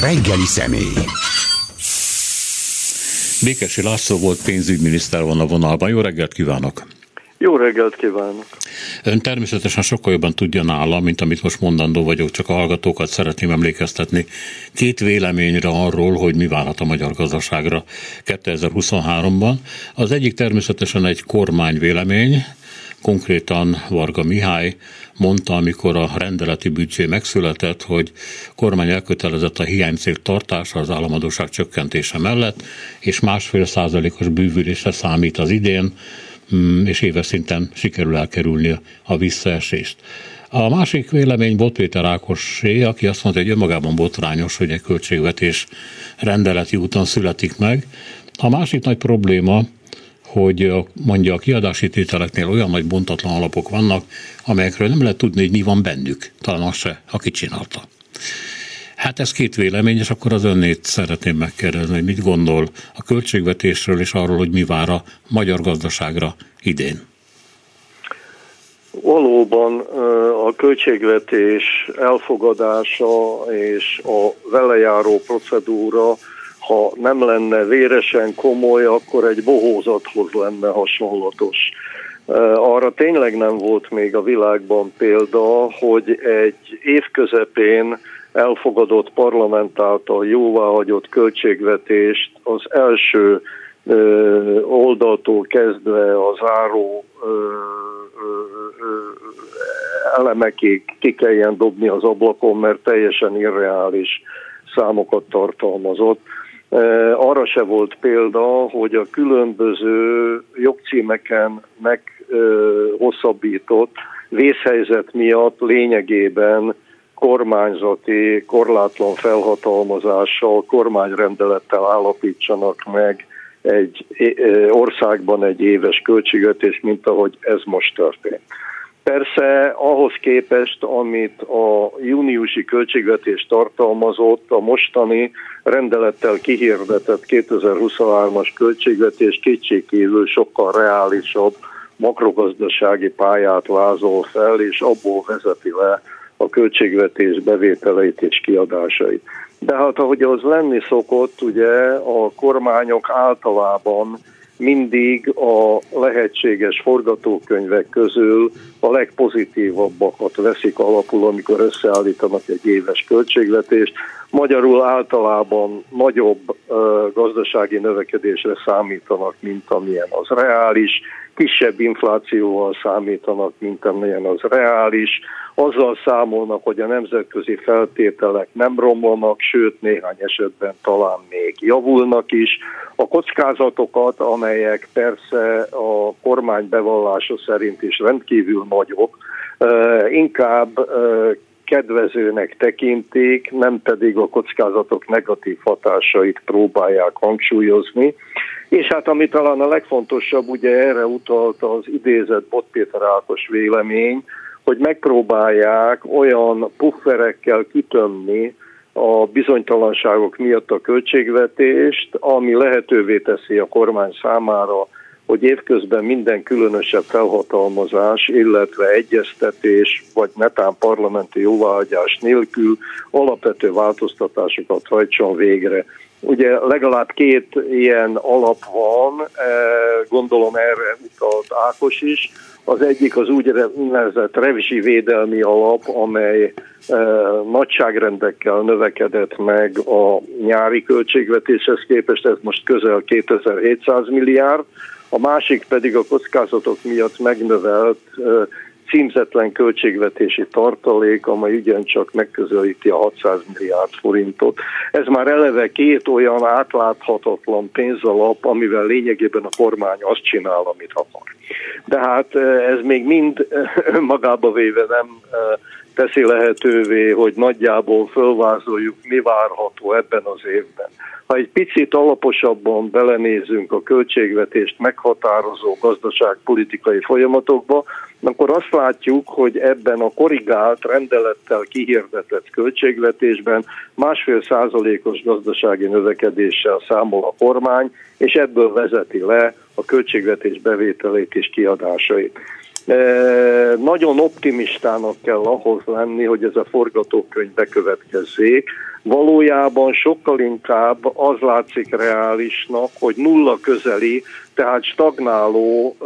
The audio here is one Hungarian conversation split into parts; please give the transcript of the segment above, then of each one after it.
reggeli személy. Békesi László volt pénzügyminiszter van a vonalban. Jó reggelt kívánok! Jó reggelt kívánok! Ön természetesen sokkal jobban tudja nála, mint amit most mondandó vagyok, csak a hallgatókat szeretném emlékeztetni. Két véleményre arról, hogy mi várhat a magyar gazdaságra 2023-ban. Az egyik természetesen egy kormányvélemény, konkrétan Varga Mihály mondta, amikor a rendeleti büdzsé megszületett, hogy kormány elkötelezett a hiánycél tartása az államadóság csökkentése mellett, és másfél százalékos bűvülésre számít az idén, mm, és éves szinten sikerül elkerülni a visszaesést. A másik vélemény volt Péter Ákossé, aki azt mondta, hogy önmagában botrányos, hogy egy költségvetés rendeleti úton születik meg. A másik nagy probléma, hogy mondja a kiadási tételeknél olyan nagy bontatlan alapok vannak, amelyekről nem lehet tudni, hogy mi van bennük. Talán az se, aki csinálta. Hát ez két vélemény, és akkor az önnét szeretném megkérdezni, hogy mit gondol a költségvetésről és arról, hogy mi vár a magyar gazdaságra idén. Valóban a költségvetés elfogadása és a vele járó procedúra ha nem lenne véresen komoly, akkor egy bohózathoz lenne hasonlatos. Arra tényleg nem volt még a világban példa, hogy egy év közepén elfogadott parlament által jóváhagyott költségvetést az első oldaltól kezdve a záró elemekig ki kelljen dobni az ablakon, mert teljesen irreális számokat tartalmazott. Arra se volt példa, hogy a különböző jogcímeken meghosszabbított vészhelyzet miatt lényegében kormányzati, korlátlan felhatalmazással, kormányrendelettel állapítsanak meg egy országban egy éves költségvetés, mint ahogy ez most történt. Persze ahhoz képest, amit a júniusi költségvetés tartalmazott, a mostani rendelettel kihirdetett 2023-as költségvetés kétségkívül sokkal reálisabb makrogazdasági pályát vázol fel, és abból vezeti le a költségvetés bevételeit és kiadásait. De hát ahogy az lenni szokott, ugye a kormányok általában mindig a lehetséges forgatókönyvek közül a legpozitívabbakat veszik alapul, amikor összeállítanak egy éves költségvetést. Magyarul általában nagyobb gazdasági növekedésre számítanak, mint amilyen az reális, kisebb inflációval számítanak, mint amilyen az reális, azzal számolnak, hogy a nemzetközi feltételek nem romolnak, sőt néhány esetben talán még javulnak is. A kockázatokat, amelyek persze a kormány bevallása szerint is rendkívül nagyok, inkább kedvezőnek tekintik, nem pedig a kockázatok negatív hatásait próbálják hangsúlyozni. És hát ami talán a legfontosabb, ugye erre utalta az idézett Bot Péter Ákos vélemény, hogy megpróbálják olyan pufferekkel kitömni a bizonytalanságok miatt a költségvetést, ami lehetővé teszi a kormány számára, hogy évközben minden különösebb felhatalmazás, illetve egyeztetés, vagy netán parlamenti jóváhagyás nélkül alapvető változtatásokat hajtson végre. Ugye legalább két ilyen alap van, eh, gondolom erre utalt Ákos is. Az egyik az úgynevezett revzsi védelmi alap, amely eh, nagyságrendekkel növekedett meg a nyári költségvetéshez képest, ez most közel 2700 milliárd, a másik pedig a kockázatok miatt megnövelt eh, címzetlen költségvetési tartalék, amely ugyancsak megközelíti a 600 milliárd forintot. Ez már eleve két olyan átláthatatlan pénzalap, amivel lényegében a kormány azt csinál, amit akar. De hát eh, ez még mind eh, magába véve nem eh, teszi lehetővé, hogy nagyjából fölvázoljuk, mi várható ebben az évben. Ha egy picit alaposabban belenézünk a költségvetést meghatározó gazdaságpolitikai folyamatokba, akkor azt látjuk, hogy ebben a korrigált, rendelettel kihirdetett költségvetésben másfél százalékos gazdasági növekedéssel számol a kormány, és ebből vezeti le a költségvetés bevételét és kiadásait. Nagyon optimistának kell ahhoz lenni, hogy ez a forgatókönyv bekövetkezzék, Valójában sokkal inkább az látszik reálisnak, hogy nulla közeli, tehát stagnáló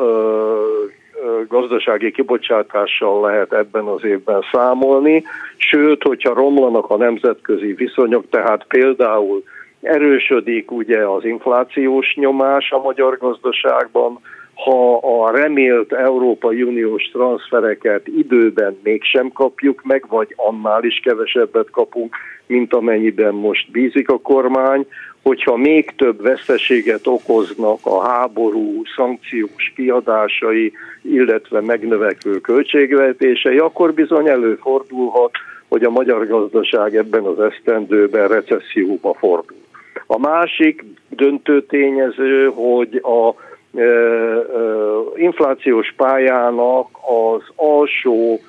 gazdasági kibocsátással lehet ebben az évben számolni, sőt, hogyha romlanak a nemzetközi viszonyok, tehát például erősödik ugye az inflációs nyomás a magyar gazdaságban, ha a remélt Európai Uniós transfereket időben mégsem kapjuk meg, vagy annál is kevesebbet kapunk, mint amennyiben most bízik a kormány, hogyha még több veszteséget okoznak a háború szankciós kiadásai, illetve megnövekvő költségvetései, akkor bizony előfordulhat, hogy a magyar gazdaság ebben az esztendőben recesszióba fordul. A másik döntő tényező, hogy a inflációs pályának az alsó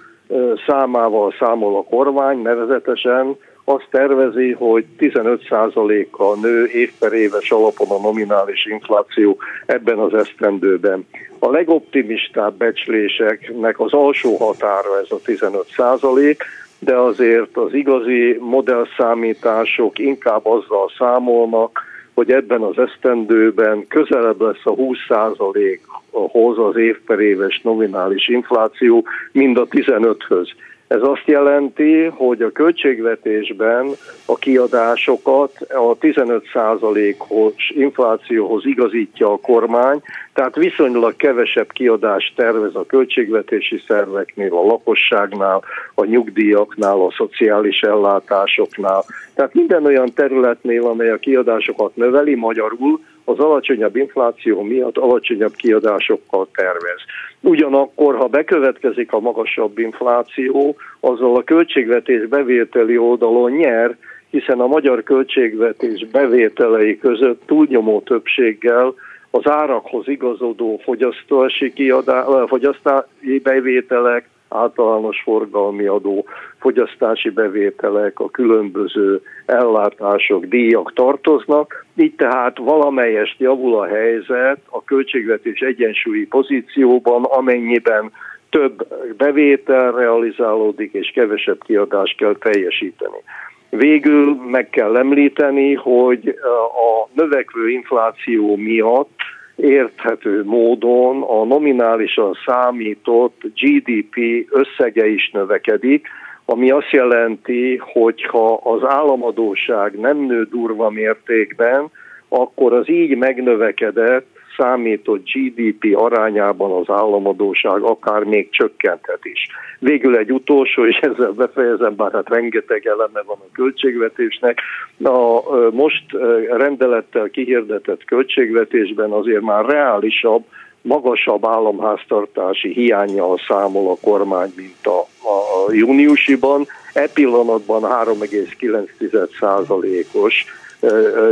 számával számol a kormány, nevezetesen azt tervezi, hogy 15%-kal nő év per éves alapon a nominális infláció ebben az esztendőben. A legoptimistább becsléseknek az alsó határa ez a 15%, de azért az igazi modellszámítások inkább azzal számolnak, hogy ebben az esztendőben közelebb lesz a 20%-hoz az év per éves nominális infláció, mind a 15-höz. Ez azt jelenti, hogy a költségvetésben a kiadásokat a 15%-os inflációhoz igazítja a kormány, tehát viszonylag kevesebb kiadást tervez a költségvetési szerveknél, a lakosságnál, a nyugdíjaknál, a szociális ellátásoknál. Tehát minden olyan területnél, amely a kiadásokat növeli, magyarul az alacsonyabb infláció miatt alacsonyabb kiadásokkal tervez. Ugyanakkor, ha bekövetkezik a magasabb infláció, azzal a költségvetés bevételi oldalon nyer, hiszen a magyar költségvetés bevételei között túlnyomó többséggel az árakhoz igazodó fogyasztási, kiadá, fogyasztási bevételek, általános forgalmi adó, fogyasztási bevételek, a különböző ellátások, díjak tartoznak. Így tehát valamelyest javul a helyzet a költségvetés egyensúlyi pozícióban, amennyiben több bevétel realizálódik, és kevesebb kiadást kell teljesíteni. Végül meg kell említeni, hogy a növekvő infláció miatt érthető módon a nominálisan számított GDP összege is növekedik, ami azt jelenti, hogy ha az államadóság nem nő durva mértékben, akkor az így megnövekedett számított GDP arányában az államadóság akár még csökkenthet is. Végül egy utolsó, és ezzel befejezem, bár hát rengeteg eleme van a költségvetésnek. A most rendelettel kihirdetett költségvetésben azért már reálisabb, magasabb államháztartási hiányjal számol a kormány, mint a, a júniusiban. E pillanatban 3,9%-os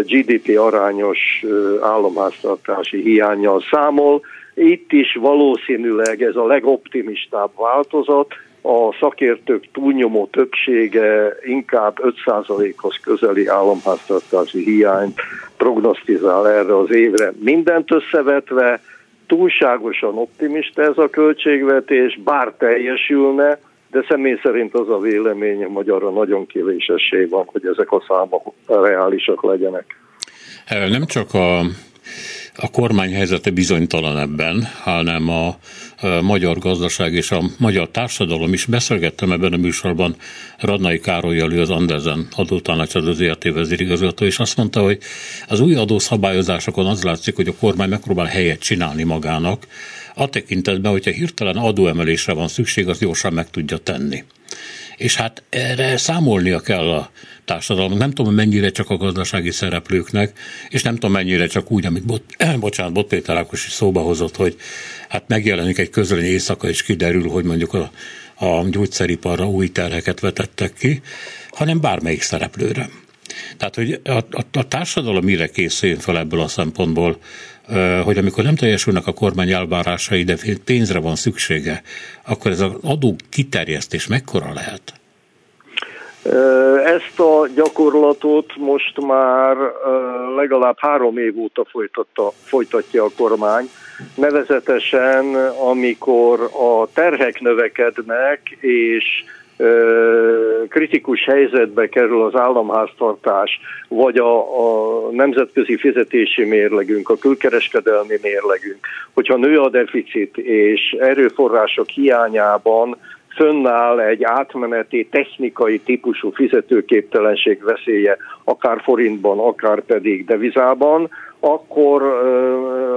GDP arányos államháztartási hiányjal számol. Itt is valószínűleg ez a legoptimistább változat, a szakértők túlnyomó többsége inkább 5%-hoz közeli államháztartási hiányt prognosztizál erre az évre. Mindent összevetve túlságosan optimista ez a költségvetés, bár teljesülne, de személy szerint az a vélemény magyarra nagyon kevés esély van, hogy ezek a számok reálisak legyenek. Nem csak a, a kormány helyzete bizonytalan ebben, hanem a magyar gazdaság és a magyar társadalom is. Beszélgettem ebben a műsorban Radnai Károlyjal, ő az Andersen adótanácsadó ZRT vezérigazgató, és azt mondta, hogy az új adószabályozásokon az látszik, hogy a kormány megpróbál helyet csinálni magának, a tekintetben, hogyha hirtelen adóemelésre van szükség, az gyorsan meg tudja tenni. És hát erre számolnia kell a társadalom. Nem tudom, mennyire csak a gazdasági szereplőknek, és nem tudom, mennyire csak úgy, amit bot, bocsánat, Bot Péter Ákos is szóba hozott, hogy hát megjelenik egy közölény éjszaka, és kiderül, hogy mondjuk a, a gyógyszeriparra új terheket vetettek ki, hanem bármelyik szereplőre. Tehát, hogy a, a, a társadalom mire készüljön fel ebből a szempontból, hogy amikor nem teljesülnek a kormány elvárásai, de pénzre van szüksége, akkor ez az adó kiterjesztés mekkora lehet? Ezt a gyakorlatot most már legalább három év óta folytatta, folytatja a kormány, nevezetesen amikor a terhek növekednek, és kritikus helyzetbe kerül az államháztartás, vagy a, a nemzetközi fizetési mérlegünk, a külkereskedelmi mérlegünk, hogyha nő a deficit és erőforrások hiányában fönnáll egy átmeneti technikai típusú fizetőképtelenség veszélye, akár forintban, akár pedig devizában, akkor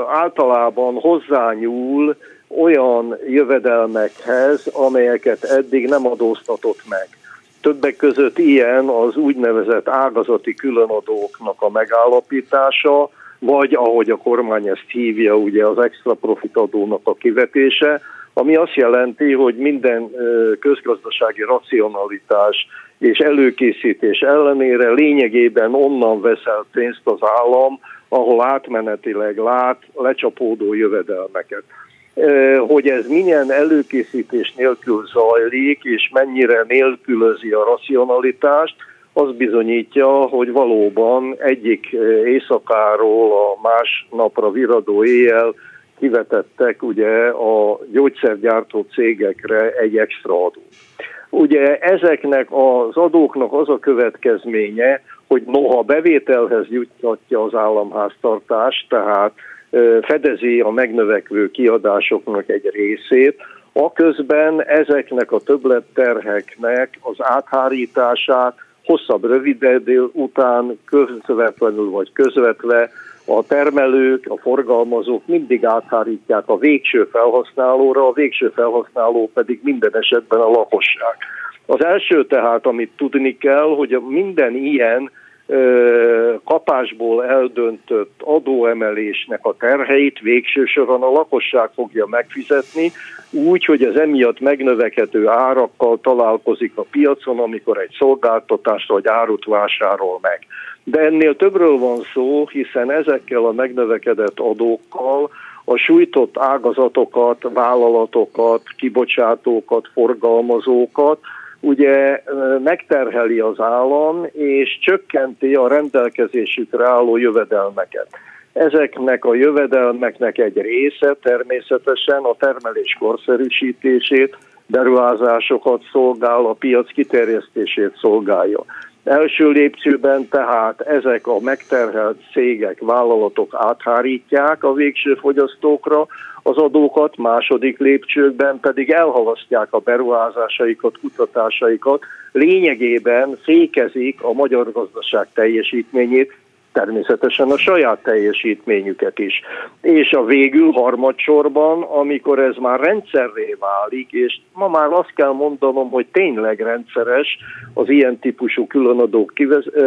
általában hozzányúl olyan jövedelmekhez, amelyeket eddig nem adóztatott meg. Többek között ilyen az úgynevezett ágazati különadóknak a megállapítása, vagy ahogy a kormány ezt hívja, ugye az extra profit adónak a kivetése, ami azt jelenti, hogy minden közgazdasági racionalitás és előkészítés ellenére lényegében onnan veszel pénzt az állam, ahol átmenetileg lát lecsapódó jövedelmeket. Hogy ez milyen előkészítés nélkül zajlik, és mennyire nélkülözi a racionalitást, az bizonyítja, hogy valóban egyik éjszakáról a más napra viradó éjjel kivetettek ugye a gyógyszergyártó cégekre egy extra adót. Ugye ezeknek az adóknak az a következménye, hogy noha bevételhez juttatja az államháztartást, tehát fedezi a megnövekvő kiadásoknak egy részét, aközben ezeknek a többletterheknek az áthárítását hosszabb, rövidebb után közvetlenül vagy közvetve a termelők, a forgalmazók mindig áthárítják a végső felhasználóra, a végső felhasználó pedig minden esetben a lakosság. Az első tehát, amit tudni kell, hogy minden ilyen kapásból eldöntött adóemelésnek a terheit végső soron a lakosság fogja megfizetni, úgy, hogy az emiatt megnövekedő árakkal találkozik a piacon, amikor egy szolgáltatást vagy árut vásárol meg. De ennél többről van szó, hiszen ezekkel a megnövekedett adókkal a sújtott ágazatokat, vállalatokat, kibocsátókat, forgalmazókat ugye megterheli az állam, és csökkenti a rendelkezésükre álló jövedelmeket. Ezeknek a jövedelmeknek egy része természetesen a termelés korszerűsítését, beruházásokat szolgál, a piac kiterjesztését szolgálja. Első lépcsőben tehát ezek a megterhelt cégek, vállalatok áthárítják a végső fogyasztókra az adókat, második lépcsőkben pedig elhalasztják a beruházásaikat, kutatásaikat, lényegében fékezik a magyar gazdaság teljesítményét, természetesen a saját teljesítményüket is. És a végül harmadsorban, amikor ez már rendszerré válik, és ma már azt kell mondanom, hogy tényleg rendszeres az ilyen típusú különadók kivez, ö,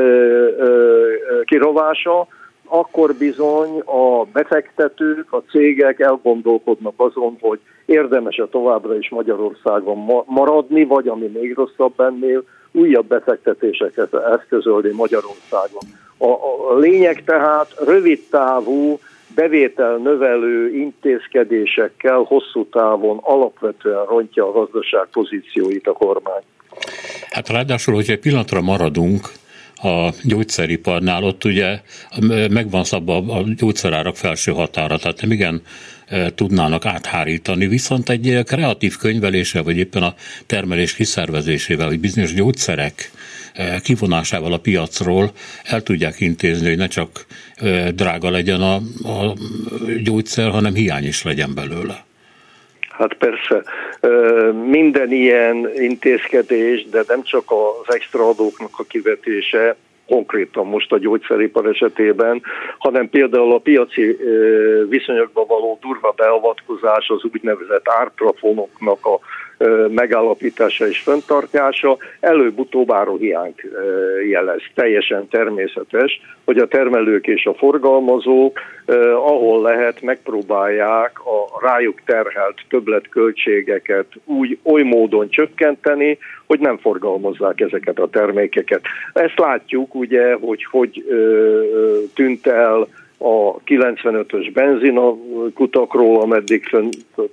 ö, kirovása, akkor bizony a befektetők, a cégek elgondolkodnak azon, hogy érdemes-e továbbra is Magyarországon maradni, vagy ami még rosszabb ennél, újabb befektetéseket eszközölni Magyarországon. A, a lényeg tehát rövid távú bevétel növelő intézkedésekkel hosszú távon alapvetően rontja a gazdaság pozícióit a kormány. Hát ráadásul, hogyha pillanatra maradunk, a gyógyszeriparnál, ott ugye megvan szabva a gyógyszerárak felső határa, tehát nem igen tudnának áthárítani, viszont egy kreatív könyveléssel, vagy éppen a termelés kiszervezésével, hogy bizonyos gyógyszerek kivonásával a piacról el tudják intézni, hogy ne csak drága legyen a, a gyógyszer, hanem hiány is legyen belőle. Hát persze, minden ilyen intézkedés, de nem csak az extra adóknak a kivetése, konkrétan most a gyógyszeripar esetében, hanem például a piaci viszonyokban való durva beavatkozás, az úgynevezett árplafonoknak a megállapítása és fenntartása előbb-utóbb áruhiányt jelez. Teljesen természetes, hogy a termelők és a forgalmazók, ahol lehet, megpróbálják a rájuk terhelt többletköltségeket úgy oly módon csökkenteni, hogy nem forgalmazzák ezeket a termékeket. Ezt látjuk ugye, hogy hogy tűnt el a 95-ös benzina kutakról, ameddig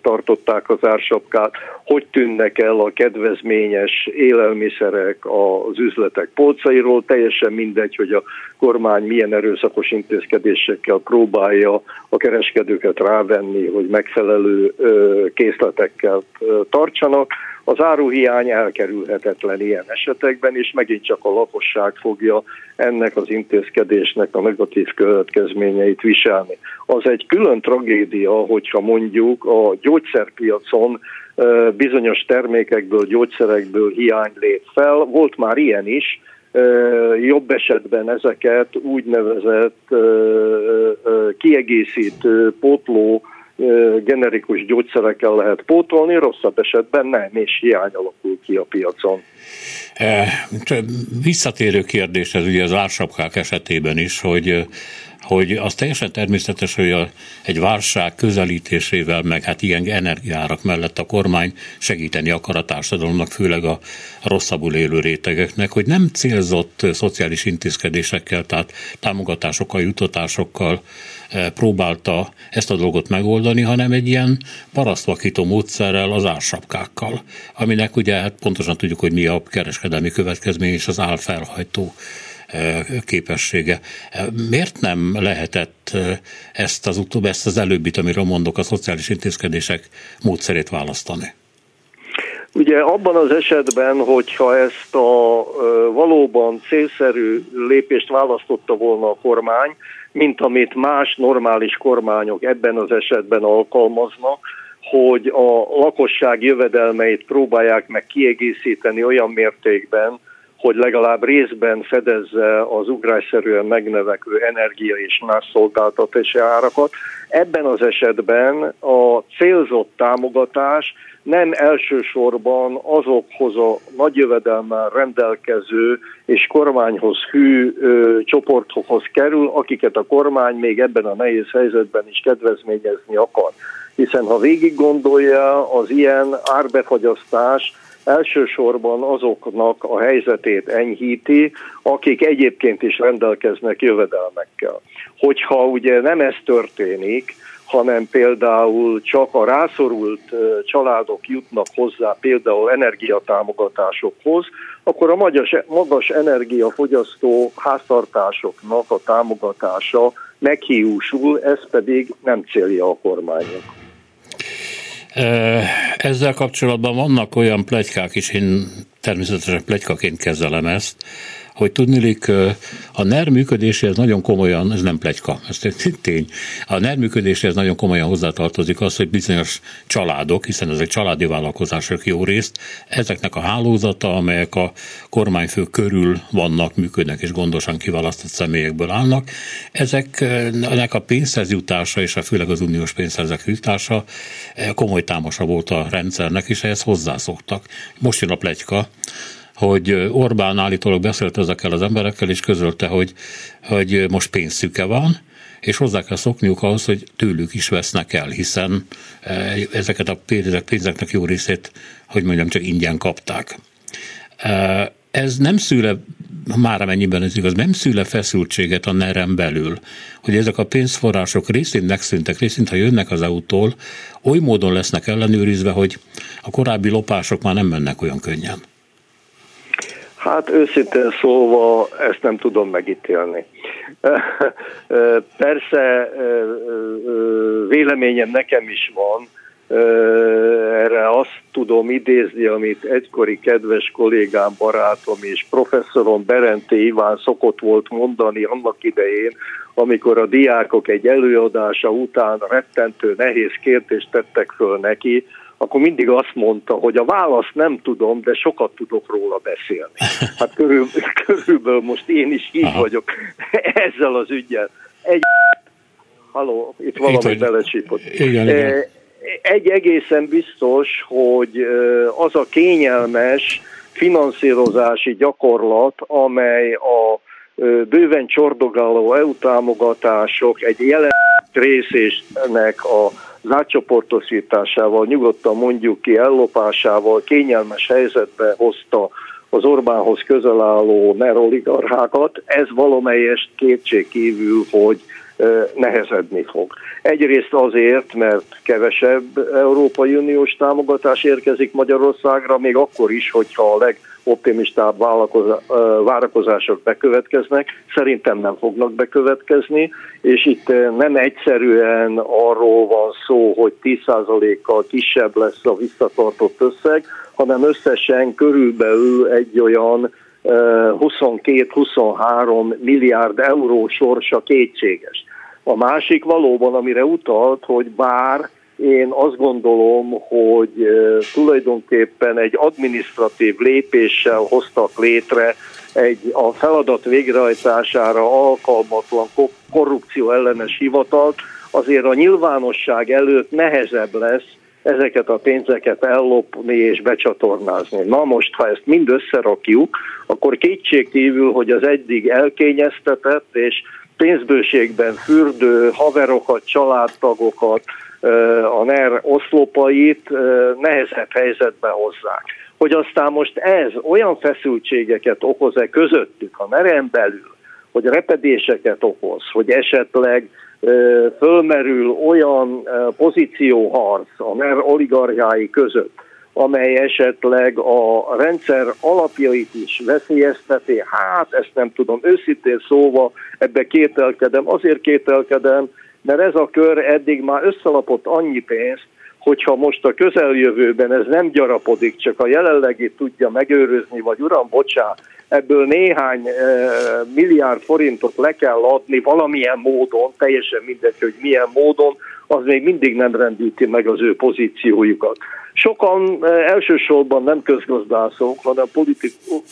tartották az ársapkát, hogy tűnnek el a kedvezményes élelmiszerek az üzletek polcairól, teljesen mindegy, hogy a kormány milyen erőszakos intézkedésekkel próbálja a kereskedőket rávenni, hogy megfelelő készletekkel tartsanak. Az áruhiány elkerülhetetlen ilyen esetekben, és megint csak a lakosság fogja ennek az intézkedésnek a negatív következményeit viselni. Az egy külön tragédia, hogyha mondjuk a gyógyszerpiacon bizonyos termékekből, gyógyszerekből hiány lép fel. Volt már ilyen is, jobb esetben ezeket úgynevezett kiegészítő, pótló generikus gyógyszerekkel lehet pótolni, rosszabb esetben nem, és hiány alakul ki a piacon. Visszatérő kérdés ez ugye az ársapkák esetében is, hogy hogy az teljesen természetes, hogy a, egy válság közelítésével, meg hát ilyen energiárak mellett a kormány segíteni akar a társadalomnak, főleg a rosszabbul élő rétegeknek, hogy nem célzott szociális intézkedésekkel, tehát támogatásokkal, jutatásokkal próbálta ezt a dolgot megoldani, hanem egy ilyen parasztvakító módszerrel, az ársapkákkal, aminek ugye hát pontosan tudjuk, hogy mi a kereskedelmi következmény és az álfelhajtó képessége. Miért nem lehetett ezt az utóbb, ezt az előbbit, amiről mondok, a szociális intézkedések módszerét választani? Ugye abban az esetben, hogyha ezt a valóban célszerű lépést választotta volna a kormány, mint amit más normális kormányok ebben az esetben alkalmaznak, hogy a lakosság jövedelmeit próbálják meg kiegészíteni olyan mértékben, hogy legalább részben fedezze az ugrásszerűen megnövekvő energia és más szolgáltatási árakat. Ebben az esetben a célzott támogatás nem elsősorban azokhoz a nagy jövedelmel rendelkező és kormányhoz hű ö, csoportokhoz kerül, akiket a kormány még ebben a nehéz helyzetben is kedvezményezni akar. Hiszen ha végig gondolja, az ilyen árbefagyasztás elsősorban azoknak a helyzetét enyhíti, akik egyébként is rendelkeznek jövedelmekkel. Hogyha ugye nem ez történik, hanem például csak a rászorult családok jutnak hozzá például energiatámogatásokhoz, akkor a magas, magas energiafogyasztó háztartásoknak a támogatása meghiúsul, ez pedig nem célja a kormánynak. Ezzel kapcsolatban vannak olyan plegykák is, én természetesen plegykaként kezelem ezt, hogy tudnilik a NER működéséhez nagyon komolyan, ez nem plegyka, ez tény, a NER működéséhez nagyon komolyan hozzátartozik az, hogy bizonyos családok, hiszen ezek családi vállalkozások jó részt, ezeknek a hálózata, amelyek a kormányfő körül vannak, működnek és gondosan kiválasztott személyekből állnak, ezeknek a pénzhez jutása és a főleg az uniós pénzhez jutása komoly támasa volt a rendszernek, és ehhez hozzászoktak. Most jön a plegyka, hogy Orbán állítólag beszélt ezekkel az emberekkel, és közölte, hogy, hogy most pénzszüke van, és hozzá kell szokniuk ahhoz, hogy tőlük is vesznek el, hiszen ezeket a pénzeknek jó részét, hogy mondjam, csak ingyen kapták. Ez nem szüle, már amennyiben ez igaz, nem szüle feszültséget a nerem belül, hogy ezek a pénzforrások részint megszűntek, részint, ha jönnek az EU-tól, oly módon lesznek ellenőrizve, hogy a korábbi lopások már nem mennek olyan könnyen. Hát őszintén szólva ezt nem tudom megítélni. Persze véleményem nekem is van, erre azt tudom idézni, amit egykori kedves kollégám, barátom és professzorom Berenti Iván szokott volt mondani annak idején, amikor a diákok egy előadása után rettentő nehéz kérdést tettek föl neki, akkor mindig azt mondta, hogy a választ nem tudom, de sokat tudok róla beszélni. Hát körül, körülbelül most én is így Aha. vagyok ezzel az ügyel. Egy, haló, itt valami itt, belecsípott. Igen, igen. Eh, egy egészen biztos, hogy eh, az a kényelmes finanszírozási gyakorlat, amely a eh, bőven csordogáló EU támogatások egy jelentős részének a az átcsoportosításával, nyugodtan mondjuk ki ellopásával kényelmes helyzetbe hozta az Orbánhoz közel álló neroligarchákat. Ez valamelyest kétség kívül, hogy nehezedni fog. Egyrészt azért, mert kevesebb Európai Uniós támogatás érkezik Magyarországra, még akkor is, hogyha a legoptimistább várakozások bekövetkeznek, szerintem nem fognak bekövetkezni, és itt nem egyszerűen arról van szó, hogy 10%-kal kisebb lesz a visszatartott összeg, hanem összesen körülbelül egy olyan 22-23 milliárd euró sorsa kétséges. A másik valóban, amire utalt, hogy bár én azt gondolom, hogy tulajdonképpen egy administratív lépéssel hoztak létre egy a feladat végrehajtására alkalmatlan korrupció ellenes hivatalt, azért a nyilvánosság előtt nehezebb lesz ezeket a pénzeket ellopni és becsatornázni. Na most, ha ezt mind összerakjuk, akkor kétségkívül, hogy az eddig elkényeztetett és pénzbőségben fürdő haverokat, családtagokat, a NER oszlopait nehezebb helyzetbe hozzák. Hogy aztán most ez olyan feszültségeket okoz-e közöttük a NER-en belül, hogy repedéseket okoz, hogy esetleg fölmerül olyan pozícióharc a NER oligarchiái között, amely esetleg a rendszer alapjait is veszélyezteti, hát ezt nem tudom, őszintén szóval ebbe kételkedem, azért kételkedem, mert ez a kör eddig már összelapott annyi pénzt, hogyha most a közeljövőben ez nem gyarapodik, csak a jelenlegi tudja megőrizni, vagy uram, bocsá, ebből néhány e, milliárd forintot le kell adni valamilyen módon, teljesen mindegy, hogy milyen módon, az még mindig nem rendíti meg az ő pozíciójukat. Sokan e, elsősorban nem közgazdászok, hanem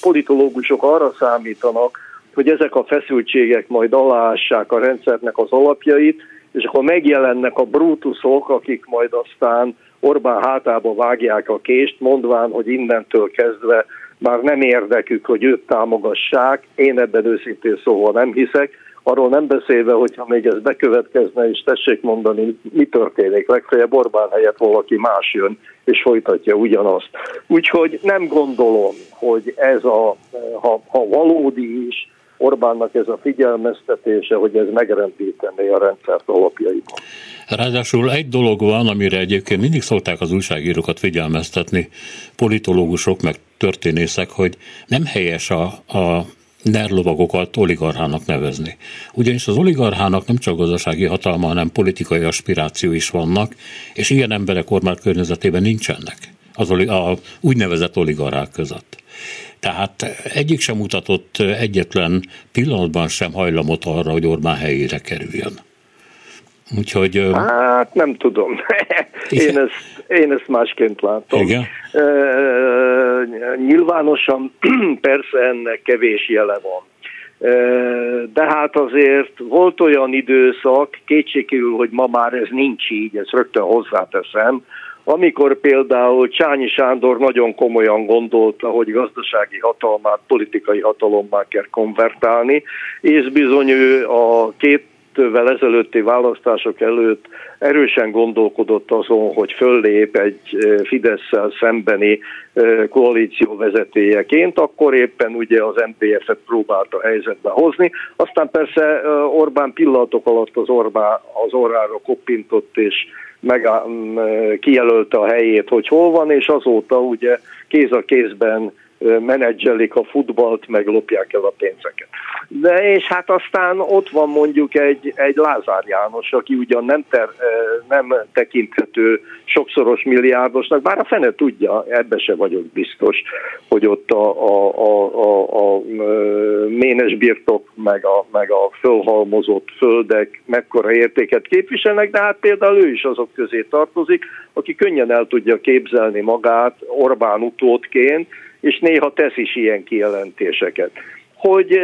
politológusok arra számítanak, hogy ezek a feszültségek majd aláássák a rendszernek az alapjait, és akkor megjelennek a brutusok, akik majd aztán Orbán hátába vágják a kést, mondván, hogy innentől kezdve már nem érdekük, hogy őt támogassák. Én ebben őszintén szóval nem hiszek. Arról nem beszélve, hogyha még ez bekövetkezne, és tessék mondani, mi történik. Legfeljebb Orbán helyett valaki más jön, és folytatja ugyanazt. Úgyhogy nem gondolom, hogy ez a, ha, ha valódi is, Orbánnak ez a figyelmeztetése, hogy ez megrendítené a rendszert alapjaiban. Ráadásul egy dolog van, amire egyébként mindig szokták az újságírókat figyelmeztetni, politológusok meg történészek, hogy nem helyes a, a nerlovagokat oligarchának nevezni. Ugyanis az oligarchának nem csak gazdasági hatalma, hanem politikai aspiráció is vannak, és ilyen emberek kormány környezetében nincsenek az a úgynevezett oligarchák között. Tehát egyik sem mutatott egyetlen pillanatban sem hajlamot arra, hogy Orbán helyére kerüljön. Úgyhogy... Hát nem tudom. én, ezt, én ezt másként látom. Igen? E, nyilvánosan persze ennek kevés jele van. De hát azért volt olyan időszak, kétségkívül, hogy ma már ez nincs így, ezt rögtön hozzáteszem, amikor például Csányi Sándor nagyon komolyan gondolta, hogy gazdasági hatalmát politikai hatalommá kell konvertálni, és bizony ő a két évvel ezelőtti választások előtt erősen gondolkodott azon, hogy föllép egy fidesz szembeni koalíció vezetőjeként, akkor éppen ugye az MPF-et próbálta helyzetbe hozni. Aztán persze Orbán pillanatok alatt az, Orbán, az orrára koppintott, és meg kijelölte a helyét, hogy hol van, és azóta ugye kéz a kézben menedzselik a futballt, meg lopják el a pénzeket. De és hát aztán ott van mondjuk egy, egy Lázár János, aki ugyan nem, ter, nem tekinthető sokszoros milliárdosnak, bár a fene tudja, ebbe se vagyok biztos, hogy ott a, a, a, a, a ménes birtok, meg a, meg a fölhalmozott földek mekkora értéket képviselnek, de hát például ő is azok közé tartozik, aki könnyen el tudja képzelni magát Orbán utódként, és néha tesz is ilyen kijelentéseket. Hogy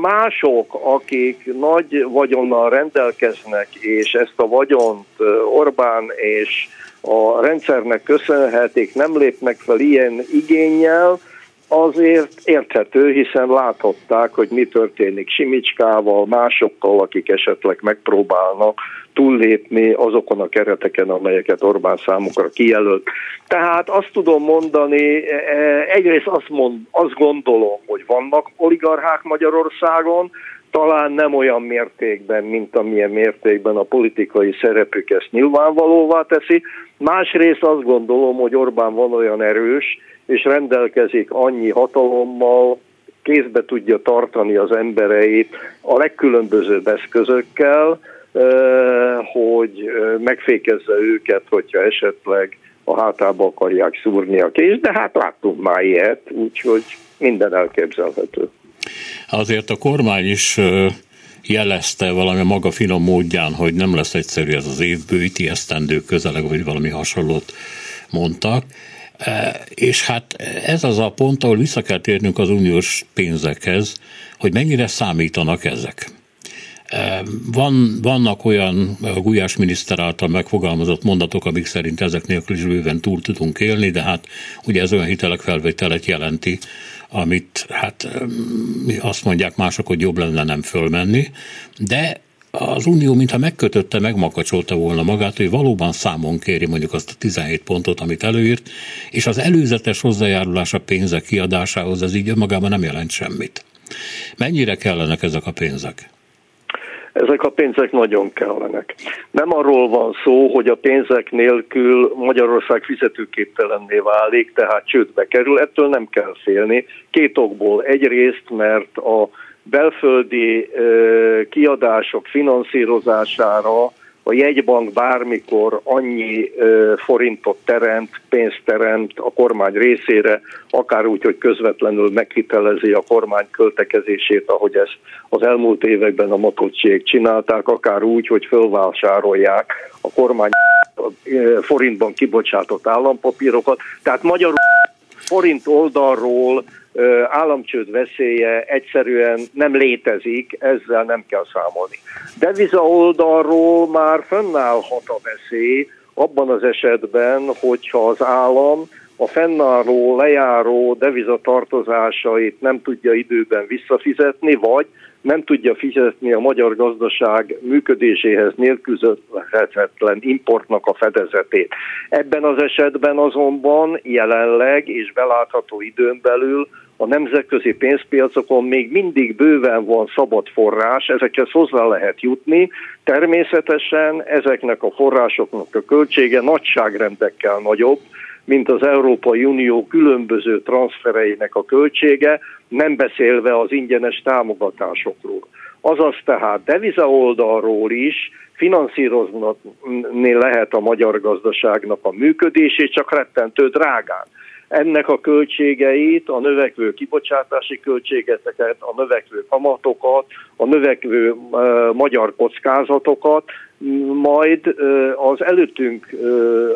mások, akik nagy vagyonnal rendelkeznek, és ezt a vagyont Orbán és a rendszernek köszönhetik, nem lépnek fel ilyen igényel, azért érthető, hiszen láthatták, hogy mi történik Simicskával, másokkal, akik esetleg megpróbálnak túllépni azokon a kereteken, amelyeket Orbán számukra kijelölt. Tehát azt tudom mondani, e, egyrészt azt, mond, azt gondolom, hogy vannak oligarchák Magyarországon, talán nem olyan mértékben, mint amilyen mértékben a politikai szerepük ezt nyilvánvalóvá teszi. Másrészt azt gondolom, hogy Orbán van olyan erős, és rendelkezik annyi hatalommal, kézbe tudja tartani az embereit a legkülönbözőbb eszközökkel, hogy megfékezze őket, hogyha esetleg a hátába akarják szúrni a kés, de hát láttunk már ilyet, úgyhogy minden elképzelhető. Azért a kormány is jelezte valami maga finom módján, hogy nem lesz egyszerű ez az év, bővíti esztendő közeleg, vagy valami hasonlót mondtak. És hát ez az a pont, ahol vissza kell térnünk az uniós pénzekhez, hogy mennyire számítanak ezek. Van, vannak olyan Gulyás miniszter által megfogalmazott mondatok, amik szerint ezek nélkül is bőven túl tudunk élni, de hát ugye ez olyan hitelek felvételet jelenti, amit hát azt mondják mások, hogy jobb lenne nem fölmenni, de az Unió mintha megkötötte, megmakacsolta volna magát, hogy valóban számon kéri mondjuk azt a 17 pontot, amit előírt, és az előzetes hozzájárulás a pénzek kiadásához, ez így önmagában nem jelent semmit. Mennyire kellenek ezek a pénzek? ezek a pénzek nagyon kellenek. Nem arról van szó, hogy a pénzek nélkül Magyarország fizetőképtelenné válik, tehát csődbe kerül, ettől nem kell félni. Két okból. Egyrészt, mert a belföldi kiadások finanszírozására a jegybank bármikor annyi forintot teremt, pénzt teremt a kormány részére, akár úgy, hogy közvetlenül meghitelezi a kormány költekezését, ahogy ezt az elmúlt években a motocsiék csinálták, akár úgy, hogy fölvásárolják a kormány forintban kibocsátott állampapírokat. Tehát magyarul forint oldalról államcsőd veszélye egyszerűen nem létezik, ezzel nem kell számolni. Deviza oldalról már fennállhat a veszély, abban az esetben, hogyha az állam a fennálló, lejáró devizatartozásait nem tudja időben visszafizetni, vagy nem tudja fizetni a magyar gazdaság működéséhez nélkülözhetetlen importnak a fedezetét. Ebben az esetben azonban jelenleg és belátható időn belül a nemzetközi pénzpiacokon még mindig bőven van szabad forrás, ezekhez hozzá lehet jutni. Természetesen ezeknek a forrásoknak a költsége nagyságrendekkel nagyobb, mint az Európai Unió különböző transfereinek a költsége, nem beszélve az ingyenes támogatásokról. Azaz tehát deviza oldalról is finanszírozni lehet a magyar gazdaságnak a működését, csak rettentő drágán ennek a költségeit, a növekvő kibocsátási költségeket, a növekvő kamatokat, a növekvő magyar kockázatokat majd az előttünk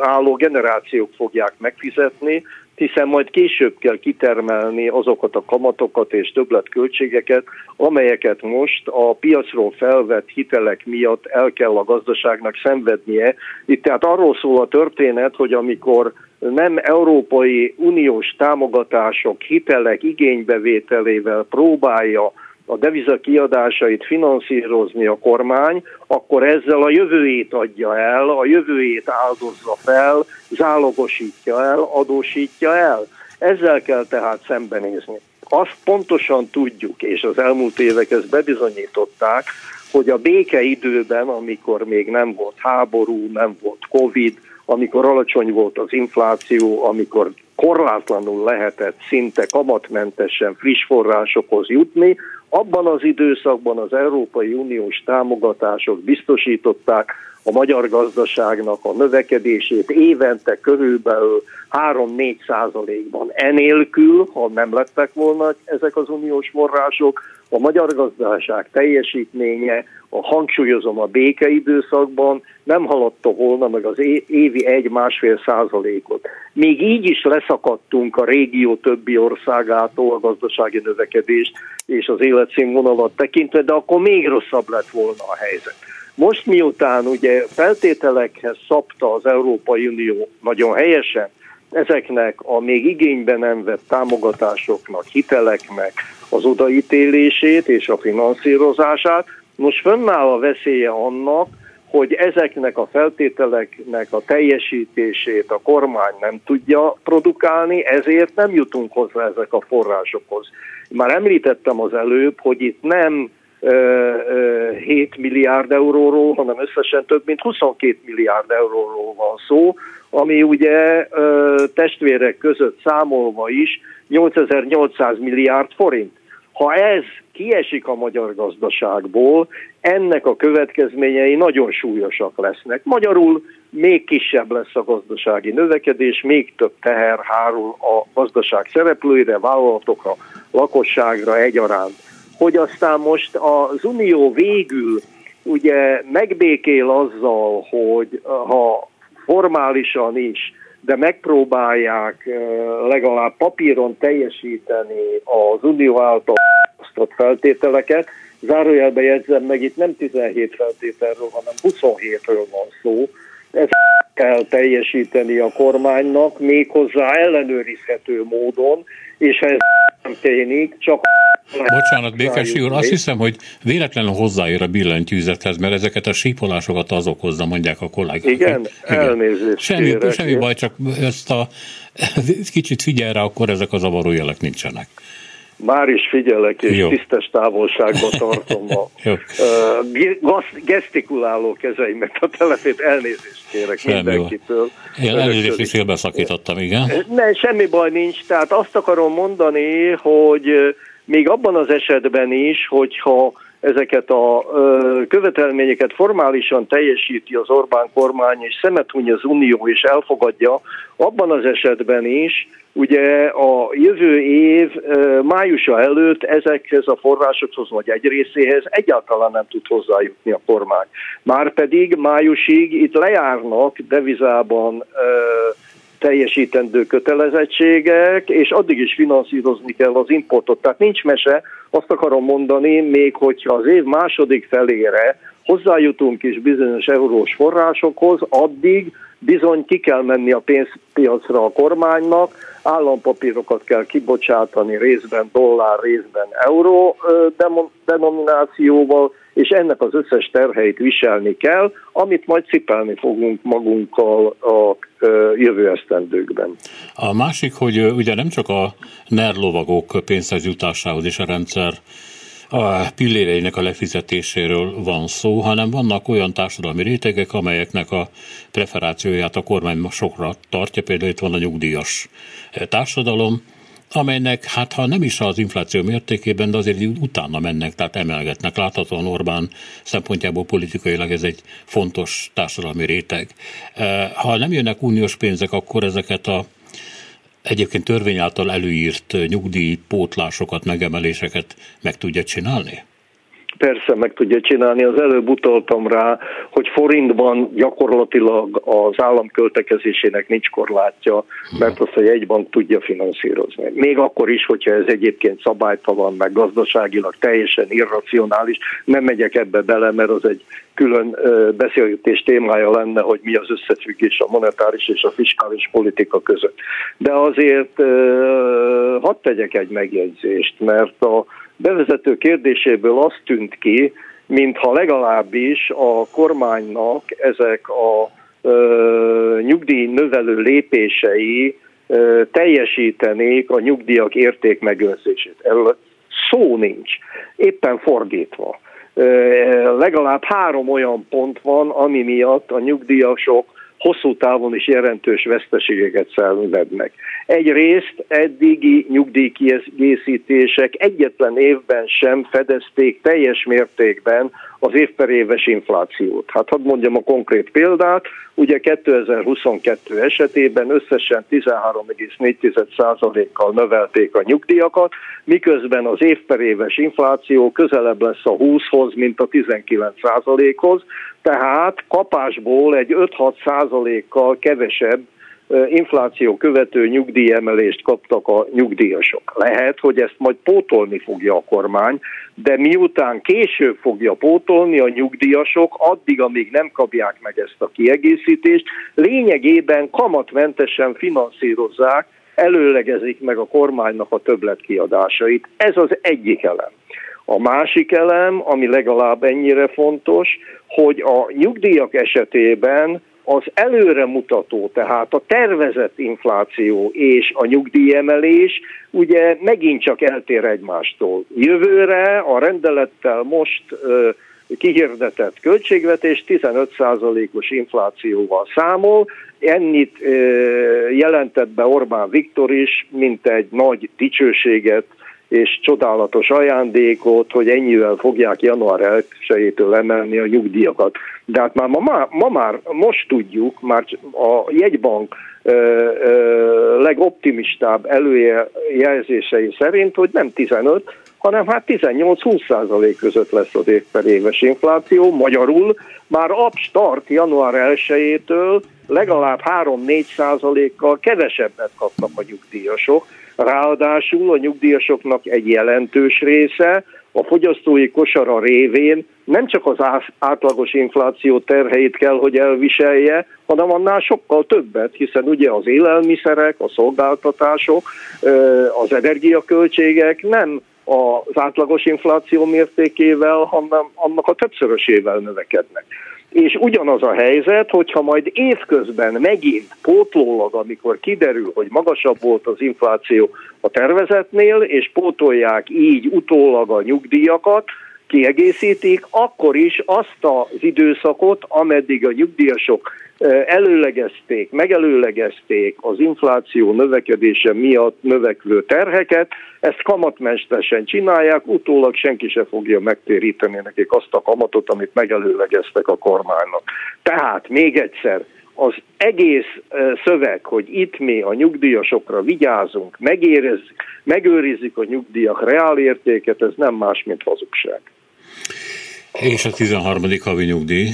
álló generációk fogják megfizetni, hiszen majd később kell kitermelni azokat a kamatokat és többletköltségeket, amelyeket most a piacról felvett hitelek miatt el kell a gazdaságnak szenvednie. Itt tehát arról szól a történet, hogy amikor nem Európai Uniós támogatások, hitelek igénybevételével próbálja a deviza kiadásait finanszírozni a kormány, akkor ezzel a jövőjét adja el, a jövőjét áldozza fel, zálogosítja el, adósítja el. Ezzel kell tehát szembenézni. Azt pontosan tudjuk, és az elmúlt évek ezt bebizonyították, hogy a békeidőben, amikor még nem volt háború, nem volt Covid, amikor alacsony volt az infláció, amikor korlátlanul lehetett szinte kamatmentesen friss forrásokhoz jutni, abban az időszakban az Európai Uniós támogatások biztosították a magyar gazdaságnak a növekedését évente körülbelül 3-4 százalékban. Enélkül, ha nem lettek volna ezek az uniós források, a magyar gazdaság teljesítménye, a hangsúlyozom a békeidőszakban nem haladta volna meg az évi egy-másfél százalékot. Még így is leszakadtunk a régió többi országától a gazdasági növekedést és az életszínvonalat tekintve, de akkor még rosszabb lett volna a helyzet. Most miután ugye feltételekhez szabta az Európai Unió nagyon helyesen ezeknek a még igénybe nem vett támogatásoknak, hiteleknek az odaítélését és a finanszírozását, most fönnáll a veszélye annak, hogy ezeknek a feltételeknek a teljesítését a kormány nem tudja produkálni, ezért nem jutunk hozzá ezek a forrásokhoz. Már említettem az előbb, hogy itt nem 7 milliárd euróról, hanem összesen több mint 22 milliárd euróról van szó, ami ugye testvérek között számolva is 8800 milliárd forint. Ha ez kiesik a magyar gazdaságból, ennek a következményei nagyon súlyosak lesznek. Magyarul még kisebb lesz a gazdasági növekedés, még több teher hárul a gazdaság szereplőire, vállalatokra, lakosságra egyaránt. Hogy aztán most az Unió végül ugye megbékél azzal, hogy ha formálisan is, de megpróbálják legalább papíron teljesíteni az Unió által osztott feltételeket, zárójelbe jegyzem meg, itt nem 17 feltételről, hanem 27-ről van szó, ezt kell teljesíteni a kormánynak, méghozzá ellenőrizhető módon, és ez nem tényik, csak Bocsánat, Békesi úr, azt hiszem, hogy véletlenül hozzáér a billentyűzethez, mert ezeket a sípolásokat azok hozza, mondják a kollégák. Igen, Igen. elnézést semmi, kérek. semmi baj, csak ezt a kicsit figyel rá, akkor ezek a zavaró jelek nincsenek. Már is figyelek, és Jó. tisztes távolságban tartom a uh, gesztikuláló kezeimet a telepét. Elnézést kérek Semmi mindenkitől. Én elnézést is félbeszakítottam, igen. Ne, semmi baj nincs. Tehát azt akarom mondani, hogy még abban az esetben is, hogyha ezeket a követelményeket formálisan teljesíti az Orbán kormány, és szemet huny az Unió, és elfogadja, abban az esetben is, ugye a jövő év májusa előtt ezekhez a forrásokhoz, vagy egy részéhez egyáltalán nem tud hozzájutni a kormány. Márpedig májusig itt lejárnak devizában teljesítendő kötelezettségek, és addig is finanszírozni kell az importot. Tehát nincs mese, azt akarom mondani, még hogyha az év második felére hozzájutunk is bizonyos eurós forrásokhoz, addig bizony ki kell menni a pénzpiacra a kormánynak, állampapírokat kell kibocsátani részben dollár, részben euró denominációval, és ennek az összes terheit viselni kell, amit majd cipelni fogunk magunkkal a jövő esztendőkben. A másik, hogy ugye nem csak a NER lovagok pénzhez jutásához is a rendszer a pilléreinek a lefizetéséről van szó, hanem vannak olyan társadalmi rétegek, amelyeknek a preferációját a kormány sokra tartja, például itt van a nyugdíjas társadalom, amelynek, hát ha nem is az infláció mértékében, de azért utána mennek, tehát emelgetnek. Láthatóan Orbán szempontjából politikailag ez egy fontos társadalmi réteg. Ha nem jönnek uniós pénzek, akkor ezeket a egyébként törvény által előírt nyugdíjpótlásokat, megemeléseket meg tudja csinálni? Persze meg tudja csinálni. Az előbb utaltam rá, hogy forintban gyakorlatilag az állam költekezésének nincs korlátja, mert azt a jegybank tudja finanszírozni. Még akkor is, hogyha ez egyébként szabálytalan, meg gazdaságilag teljesen irracionális, nem megyek ebbe bele, mert az egy külön beszélgetés témája lenne, hogy mi az összefüggés a monetáris és a fiskális politika között. De azért hadd tegyek egy megjegyzést, mert a bevezető kérdéséből azt tűnt ki, mintha legalábbis a kormánynak ezek a ö, nyugdíj növelő lépései ö, teljesítenék a nyugdíjak értékmegőrzését. Erről szó nincs. Éppen fordítva. Ö, legalább három olyan pont van, ami miatt a nyugdíjasok hosszú távon is jelentős veszteségeket szenvednek. Egyrészt eddigi nyugdíjkiegészítések egyetlen évben sem fedezték teljes mértékben az évperéves inflációt. Hát hadd mondjam a konkrét példát, ugye 2022 esetében összesen 13,4%-kal növelték a nyugdíjakat, miközben az évperéves infláció közelebb lesz a 20-hoz, mint a 19%-hoz, tehát kapásból egy 5-6%-kal kevesebb infláció követő nyugdíjemelést kaptak a nyugdíjasok. Lehet, hogy ezt majd pótolni fogja a kormány, de miután később fogja pótolni a nyugdíjasok, addig, amíg nem kapják meg ezt a kiegészítést, lényegében kamatmentesen finanszírozzák, előlegezik meg a kormánynak a többletkiadásait. Ez az egyik elem. A másik elem, ami legalább ennyire fontos, hogy a nyugdíjak esetében az előremutató, tehát a tervezett infláció és a nyugdíjemelés ugye megint csak eltér egymástól. Jövőre a rendelettel most kihirdetett költségvetés 15%-os inflációval számol, ennyit jelentett be Orbán Viktor is, mint egy nagy dicsőséget és csodálatos ajándékot, hogy ennyivel fogják január 1-től emelni a nyugdíjakat. De hát már ma, ma már most tudjuk, már a jegybank ö, ö, legoptimistább előjelzései szerint, hogy nem 15, hanem hát 18-20 százalék között lesz az év éves infláció. Magyarul már abstart január 1-től legalább 3-4 százalékkal kevesebbet kapnak a nyugdíjasok. Ráadásul a nyugdíjasoknak egy jelentős része a fogyasztói kosara révén nem csak az átlagos infláció terheit kell, hogy elviselje, hanem annál sokkal többet, hiszen ugye az élelmiszerek, a szolgáltatások, az energiaköltségek nem az átlagos infláció mértékével, hanem annak a többszörösével növekednek. És ugyanaz a helyzet, hogyha majd évközben megint pótlólag, amikor kiderül, hogy magasabb volt az infláció a tervezetnél, és pótolják így utólag a nyugdíjakat, kiegészítik, akkor is azt az időszakot, ameddig a nyugdíjasok előlegezték, megelőlegezték az infláció növekedése miatt növekvő terheket, ezt kamatmestesen csinálják, utólag senki se fogja megtéríteni nekik azt a kamatot, amit megelőlegeztek a kormánynak. Tehát még egyszer, az egész szöveg, hogy itt mi a nyugdíjasokra vigyázunk, megőrizzük a nyugdíjak reálértéket, ez nem más, mint hazugság. És a 13. havi nyugdíj?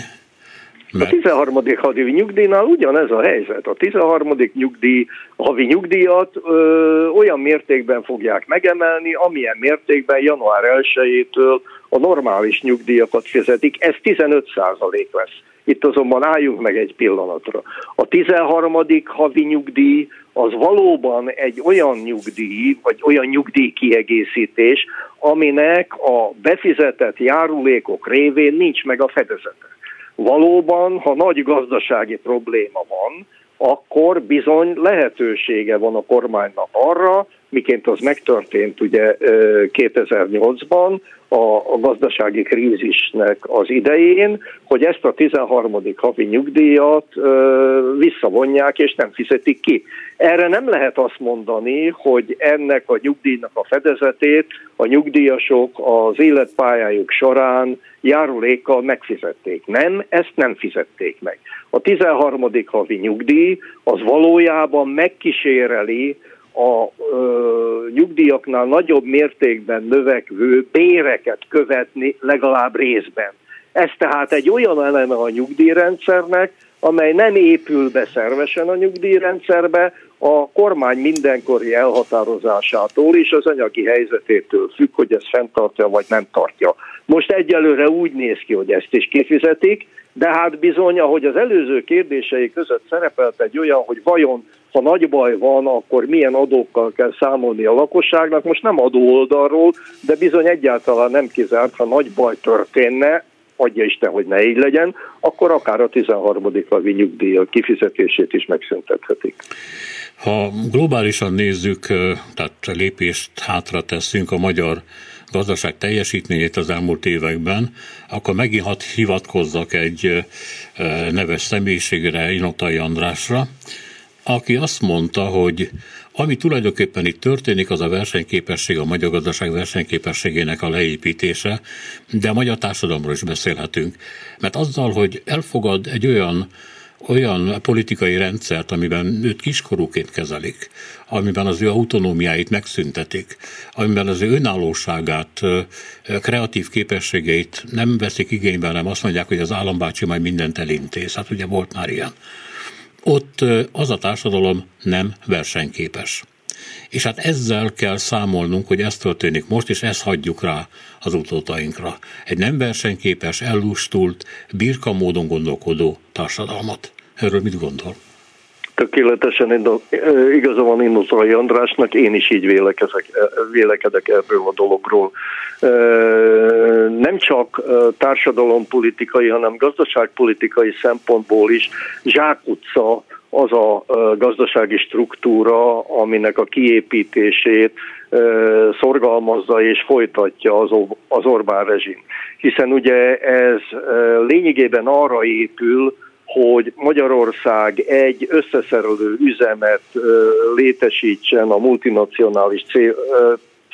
Mert... A 13. havi nyugdíjnál ugyanez a helyzet. A 13. nyugdíj, havi nyugdíjat ö, olyan mértékben fogják megemelni, amilyen mértékben január 1-től a normális nyugdíjakat fizetik. Ez 15 százalék lesz. Itt azonban álljunk meg egy pillanatra. A 13. havi nyugdíj az valóban egy olyan nyugdíj, vagy olyan nyugdíjkiegészítés, aminek a befizetett járulékok révén nincs meg a fedezete. Valóban, ha nagy gazdasági probléma van, akkor bizony lehetősége van a kormánynak arra, miként az megtörtént ugye 2008-ban, a, gazdasági krízisnek az idején, hogy ezt a 13. havi nyugdíjat visszavonják és nem fizetik ki. Erre nem lehet azt mondani, hogy ennek a nyugdíjnak a fedezetét a nyugdíjasok az életpályájuk során járulékkal megfizették. Nem, ezt nem fizették meg. A 13. havi nyugdíj az valójában megkíséreli a ö, nyugdíjaknál nagyobb mértékben növekvő béreket követni legalább részben. Ez tehát egy olyan eleme a nyugdíjrendszernek, amely nem épül be szervesen a nyugdíjrendszerbe, a kormány mindenkori elhatározásától és az anyagi helyzetétől függ, hogy ezt fenntartja vagy nem tartja. Most egyelőre úgy néz ki, hogy ezt is kifizetik, de hát bizony, ahogy az előző kérdései között szerepelt egy olyan, hogy vajon ha nagy baj van, akkor milyen adókkal kell számolni a lakosságnak. Most nem adó oldalról, de bizony egyáltalán nem kizárt, ha nagy baj történne, adja Isten, hogy ne így legyen, akkor akár a 13. havi nyugdíj kifizetését is megszüntethetik. Ha globálisan nézzük, tehát lépést hátra teszünk a magyar gazdaság teljesítményét az elmúlt években, akkor megint hadd hivatkozzak egy neves személyiségre, Inotai Andrásra, aki azt mondta, hogy ami tulajdonképpen itt történik, az a versenyképesség, a magyar gazdaság versenyképességének a leépítése, de a magyar társadalomról is beszélhetünk. Mert azzal, hogy elfogad egy olyan olyan politikai rendszert, amiben őt kiskorúként kezelik, amiben az ő autonómiáit megszüntetik, amiben az ő önállóságát, kreatív képességeit nem veszik igénybe, hanem azt mondják, hogy az állambácsi majd mindent elintéz. Hát ugye volt már ilyen ott az a társadalom nem versenyképes. És hát ezzel kell számolnunk, hogy ez történik most, és ezt hagyjuk rá az utótainkra. Egy nem versenyképes, ellustult, birka módon gondolkodó társadalmat. Erről mit gondol? Tökéletesen igaza van Innoszai Andrásnak, én is így vélekedek, vélekedek erről a dologról. nem csak társadalompolitikai, hanem gazdaságpolitikai szempontból is zsákutca az a gazdasági struktúra, aminek a kiépítését szorgalmazza és folytatja az Orbán rezsim. Hiszen ugye ez lényegében arra épül, hogy Magyarország egy összeszerelő üzemet létesítsen a multinacionális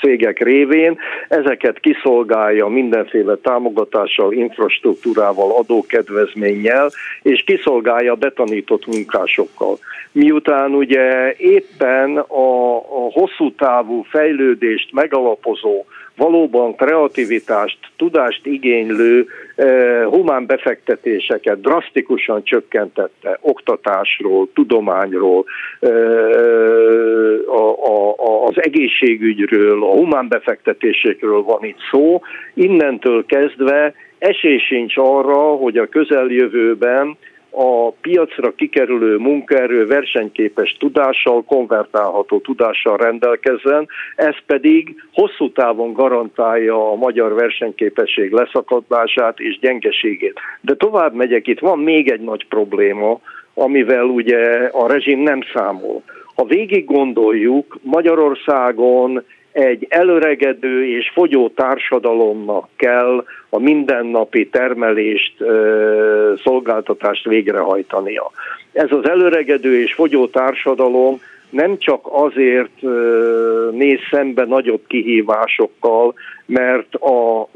cégek révén, ezeket kiszolgálja mindenféle támogatással, infrastruktúrával, adókedvezménnyel, és kiszolgálja betanított munkásokkal. Miután ugye éppen a, a hosszú távú fejlődést megalapozó valóban kreativitást, tudást igénylő eh, humán befektetéseket drasztikusan csökkentette oktatásról, tudományról, eh, az egészségügyről, a humán befektetésekről van itt szó. Innentől kezdve esély sincs arra, hogy a közeljövőben a piacra kikerülő munkaerő versenyképes tudással, konvertálható tudással rendelkezzen, ez pedig hosszú távon garantálja a magyar versenyképesség leszakadását és gyengeségét. De tovább megyek, itt van még egy nagy probléma, amivel ugye a rezsim nem számol. Ha végig gondoljuk, Magyarországon egy előregedő és fogyó társadalomnak kell a mindennapi termelést, szolgáltatást végrehajtania. Ez az előregedő és fogyó társadalom nem csak azért néz szembe nagyobb kihívásokkal, mert a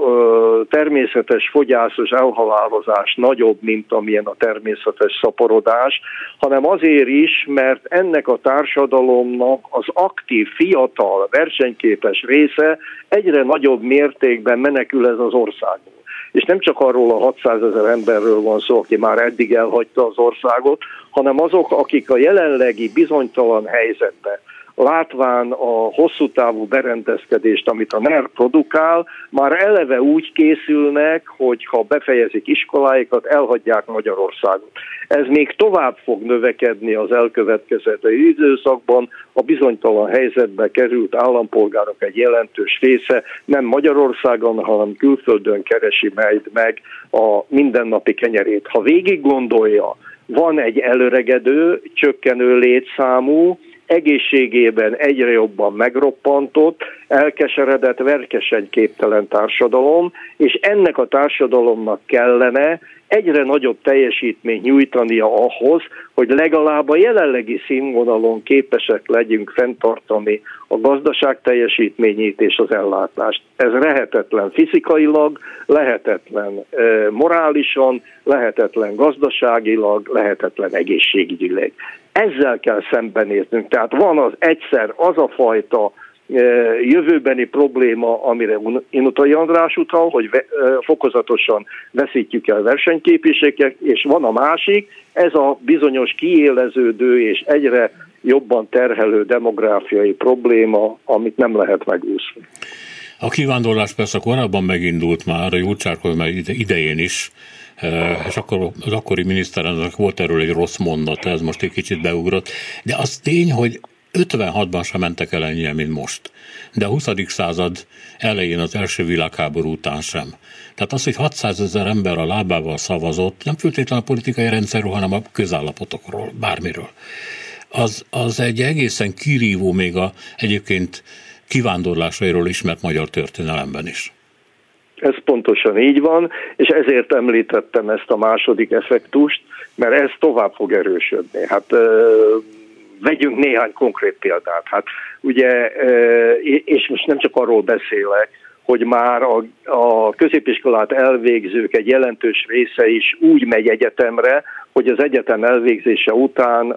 természetes fogyászos elhalálozás nagyobb, mint amilyen a természetes szaporodás, hanem azért is, mert ennek a társadalomnak az aktív, fiatal, versenyképes része egyre nagyobb mértékben menekül ez az országból. És nem csak arról a 600 ezer emberről van szó, aki már eddig elhagyta az országot, hanem azok, akik a jelenlegi bizonytalan helyzetben látván a hosszú távú berendezkedést, amit a NER produkál, már eleve úgy készülnek, hogy ha befejezik iskoláikat, elhagyják Magyarországot. Ez még tovább fog növekedni az elkövetkező időszakban, a bizonytalan helyzetbe került állampolgárok egy jelentős része nem Magyarországon, hanem külföldön keresi majd meg a mindennapi kenyerét. Ha végig gondolja, van egy előregedő, csökkenő létszámú, egészségében egyre jobban megroppantott, elkeseredett, képtelen társadalom, és ennek a társadalomnak kellene egyre nagyobb teljesítményt nyújtania ahhoz, hogy legalább a jelenlegi színvonalon képesek legyünk fenntartani a gazdaság teljesítményét és az ellátást. Ez lehetetlen fizikailag, lehetetlen morálisan, lehetetlen gazdaságilag, lehetetlen egészségügyileg. Ezzel kell szembenéznünk. Tehát van az egyszer az a fajta jövőbeni probléma, amire Inutai András utal, hogy fokozatosan veszítjük el versenyképességet, és van a másik, ez a bizonyos kiéleződő és egyre jobban terhelő demográfiai probléma, amit nem lehet megúszni. A kivándorlás persze korábban megindult már, a Júlcsárkormány idején is, és akkor az akkori miniszterelnök volt erről egy rossz mondat, ez most egy kicsit beugrott, de az tény, hogy 56-ban sem mentek el ennyien, mint most. De a 20. század elején az első világháború után sem. Tehát az, hogy 600 ezer ember a lábával szavazott, nem feltétlenül a politikai rendszerről, hanem a közállapotokról, bármiről. Az, az egy egészen kirívó még a egyébként kivándorlásairól ismert magyar történelemben is. Ez pontosan így van, és ezért említettem ezt a második effektust, mert ez tovább fog erősödni. Hát vegyünk néhány konkrét példát. Hát ugye, és most nem csak arról beszélek, hogy már a, a középiskolát elvégzők egy jelentős része is úgy megy egyetemre, hogy az egyetem elvégzése után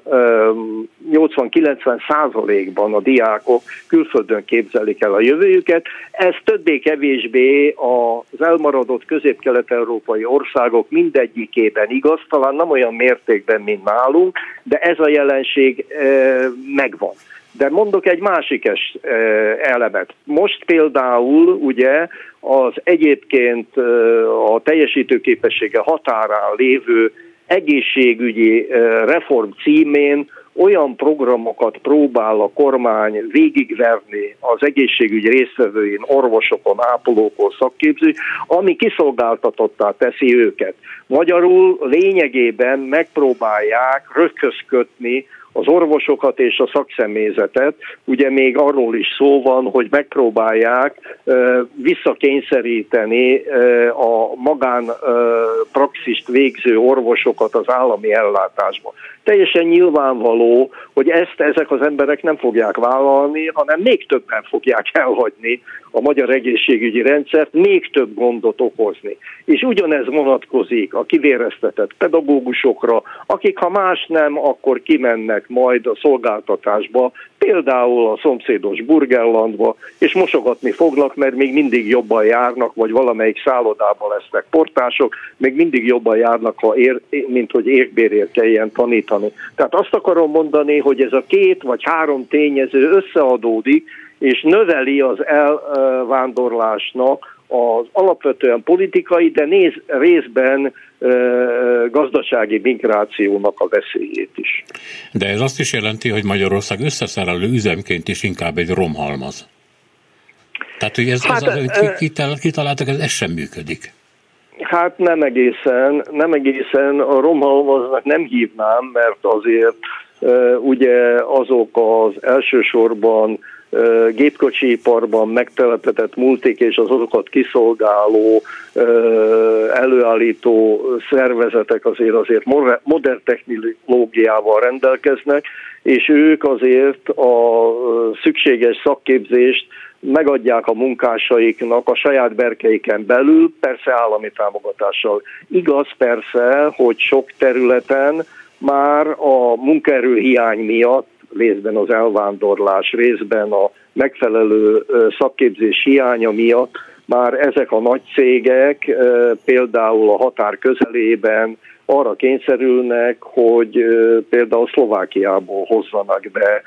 80-90 százalékban a diákok külföldön képzelik el a jövőjüket. Ez többé-kevésbé az elmaradott közép-kelet-európai országok mindegyikében igaz, talán nem olyan mértékben, mint nálunk, de ez a jelenség megvan. De mondok egy másik es, elemet. Most például ugye az egyébként a teljesítőképessége határán lévő egészségügyi reform címén olyan programokat próbál a kormány végigverni az egészségügy résztvevőin, orvosokon, ápolókon, szakképző, ami kiszolgáltatottá teszi őket. Magyarul lényegében megpróbálják rökközködni az orvosokat és a szakszemélyzetet. Ugye még arról is szó van, hogy megpróbálják visszakényszeríteni a magán praxist végző orvosokat az állami ellátásba. Teljesen nyilvánvaló, hogy ezt ezek az emberek nem fogják vállalni, hanem még többen fogják elhagyni a magyar egészségügyi rendszert, még több gondot okozni. És ugyanez vonatkozik a kivéreztetett pedagógusokra, akik ha más nem, akkor kimennek majd a szolgáltatásba, például a szomszédos Burgerlandba, és mosogatni fognak, mert még mindig jobban járnak, vagy valamelyik szállodában lesznek portások, még mindig jobban járnak, ha ér, mint hogy érbérért kelljen tanítani. Tehát azt akarom mondani, hogy ez a két vagy három tényező összeadódik, és növeli az elvándorlásnak az alapvetően politikai, de néz, részben gazdasági migrációnak a veszélyét is. De ez azt is jelenti, hogy Magyarország összeszerelő üzemként is inkább egy romhalmaz. Tehát, hogy ez, hát, ez, ez kitaláltak, ez, ez sem működik. Hát nem egészen, nem egészen a romhalmaznak nem hívnám, mert azért ugye azok az elsősorban gépkocsiiparban megtelepetett multik és az azokat kiszolgáló, előállító szervezetek azért azért modern technológiával rendelkeznek, és ők azért a szükséges szakképzést megadják a munkásaiknak a saját berkeiken belül, persze állami támogatással. Igaz persze, hogy sok területen már a munkaerő hiány miatt részben az elvándorlás, részben a megfelelő szakképzés hiánya miatt már ezek a nagy cégek például a határ közelében arra kényszerülnek, hogy például Szlovákiából hozzanak be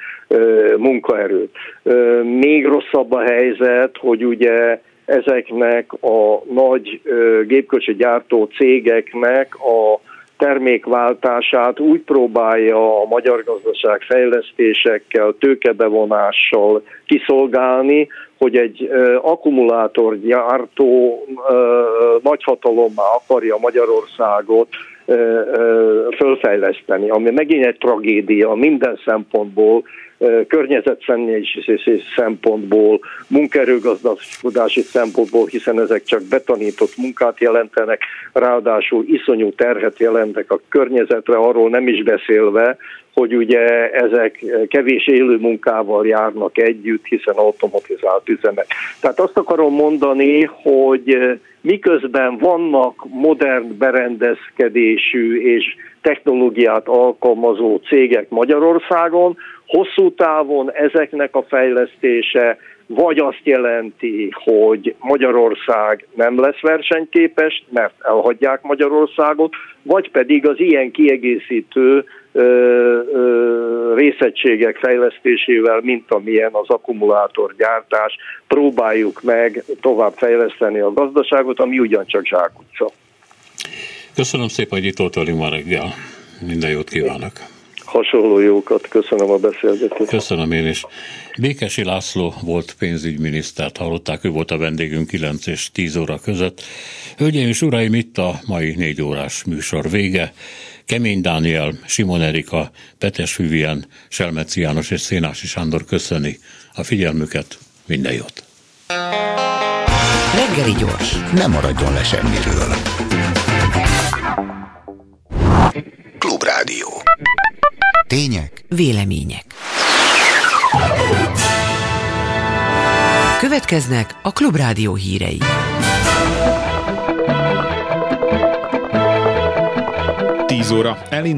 munkaerőt. Még rosszabb a helyzet, hogy ugye ezeknek a nagy gépkocsi gyártó cégeknek a termékváltását úgy próbálja a magyar gazdaság fejlesztésekkel, tőkebevonással kiszolgálni, hogy egy akkumulátorgyártó nagyhatalommá akarja Magyarországot fölfejleszteni, ami megint egy tragédia minden szempontból, környezetszennyezési szempontból, munkaerőgazdálkodási szempontból, hiszen ezek csak betanított munkát jelentenek, ráadásul iszonyú terhet jelentek a környezetre, arról nem is beszélve, hogy ugye ezek kevés élő munkával járnak együtt, hiszen automatizált üzemek. Tehát azt akarom mondani, hogy miközben vannak modern berendezkedésű és technológiát alkalmazó cégek Magyarországon, hosszú távon ezeknek a fejlesztése vagy azt jelenti, hogy Magyarország nem lesz versenyképes, mert elhagyják Magyarországot, vagy pedig az ilyen kiegészítő ö, ö, részegységek fejlesztésével, mint amilyen az akkumulátorgyártás, próbáljuk meg tovább fejleszteni a gazdaságot, ami ugyancsak zsákutca. Köszönöm szépen, hogy itt voltál ma reggel. Minden jót kívánok! hasonló jókat. Köszönöm a beszélgetést. Köszönöm én is. Békesi László volt pénzügyminisztert, hallották, ő volt a vendégünk 9 és 10 óra között. Hölgyeim és uraim, itt a mai négy órás műsor vége. Kemény Dániel, Simon Erika, Petes Vivien, Selmeci János és Szénási Sándor köszöni a figyelmüket. Minden jót! Reggeli gyors, nem maradjon le semmiről. Klubrádió. Tények, vélemények. Következnek a Klubrádió hírei. Tíz óra elindul.